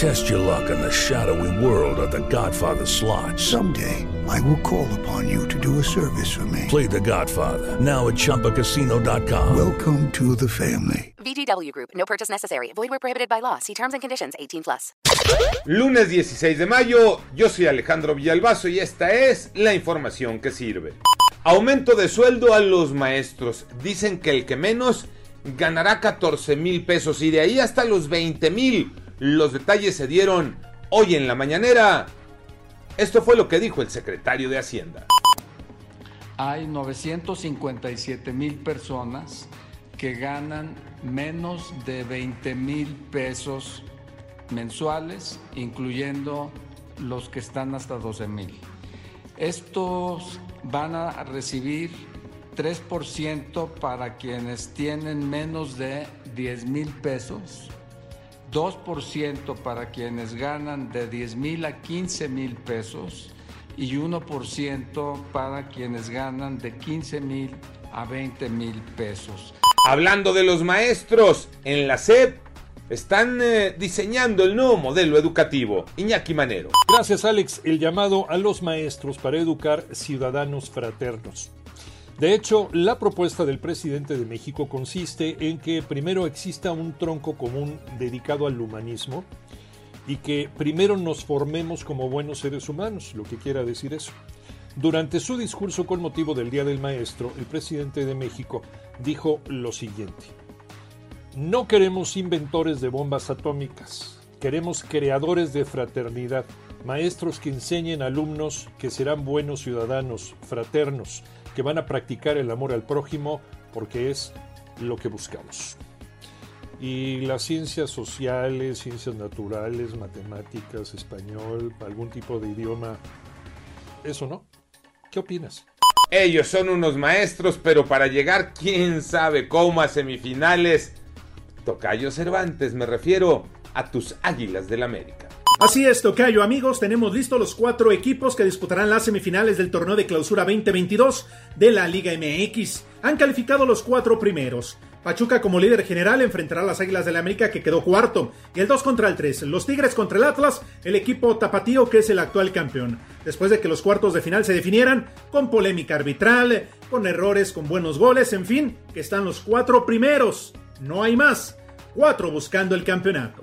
Test your luck in the shadowy world of The Godfather slot. Someday, I will call upon you to do a service for me. Play The Godfather now at ChumbaCasino.com. Welcome to the family. VGW Group. No purchase necessary. Void where prohibited by law. See terms and conditions. 18 plus. Lunes 16 de mayo, yo soy Alejandro Villalbazo y esta es la información que sirve. Aumento de sueldo a los maestros. Dicen que el que menos ganará 14 mil pesos y de ahí hasta los 20 mil. Los detalles se dieron hoy en la mañanera. Esto fue lo que dijo el secretario de Hacienda. Hay 957 mil personas que ganan menos de 20 mil pesos mensuales, incluyendo los que están hasta 12 mil. Estos van a recibir 3% para quienes tienen menos de 10 mil pesos 2% para quienes ganan de 10 mil a 15 mil pesos y 1% para quienes ganan de 15 mil a 20 mil pesos. Hablando de los maestros, en la SEP están eh, diseñando el nuevo modelo educativo. Iñaki Manero. Gracias Alex, el llamado a los maestros para educar ciudadanos fraternos. De hecho, la propuesta del presidente de México consiste en que primero exista un tronco común dedicado al humanismo y que primero nos formemos como buenos seres humanos, lo que quiera decir eso. Durante su discurso con motivo del Día del Maestro, el presidente de México dijo lo siguiente. No queremos inventores de bombas atómicas, queremos creadores de fraternidad, maestros que enseñen a alumnos que serán buenos ciudadanos, fraternos, que van a practicar el amor al prójimo porque es lo que buscamos. Y las ciencias sociales, ciencias naturales, matemáticas, español, algún tipo de idioma, eso no. ¿Qué opinas? Ellos son unos maestros, pero para llegar quién sabe cómo a semifinales. Tocayo Cervantes, me refiero a tus Águilas del América. Así es, Tocayo, amigos, tenemos listos los cuatro equipos que disputarán las semifinales del torneo de clausura 2022 de la Liga MX. Han calificado los cuatro primeros. Pachuca como líder general enfrentará a las Águilas del la América que quedó cuarto y el 2 contra el 3. Los Tigres contra el Atlas, el equipo tapatío que es el actual campeón. Después de que los cuartos de final se definieran con polémica arbitral, con errores, con buenos goles, en fin, que están los cuatro primeros. No hay más. Cuatro buscando el campeonato.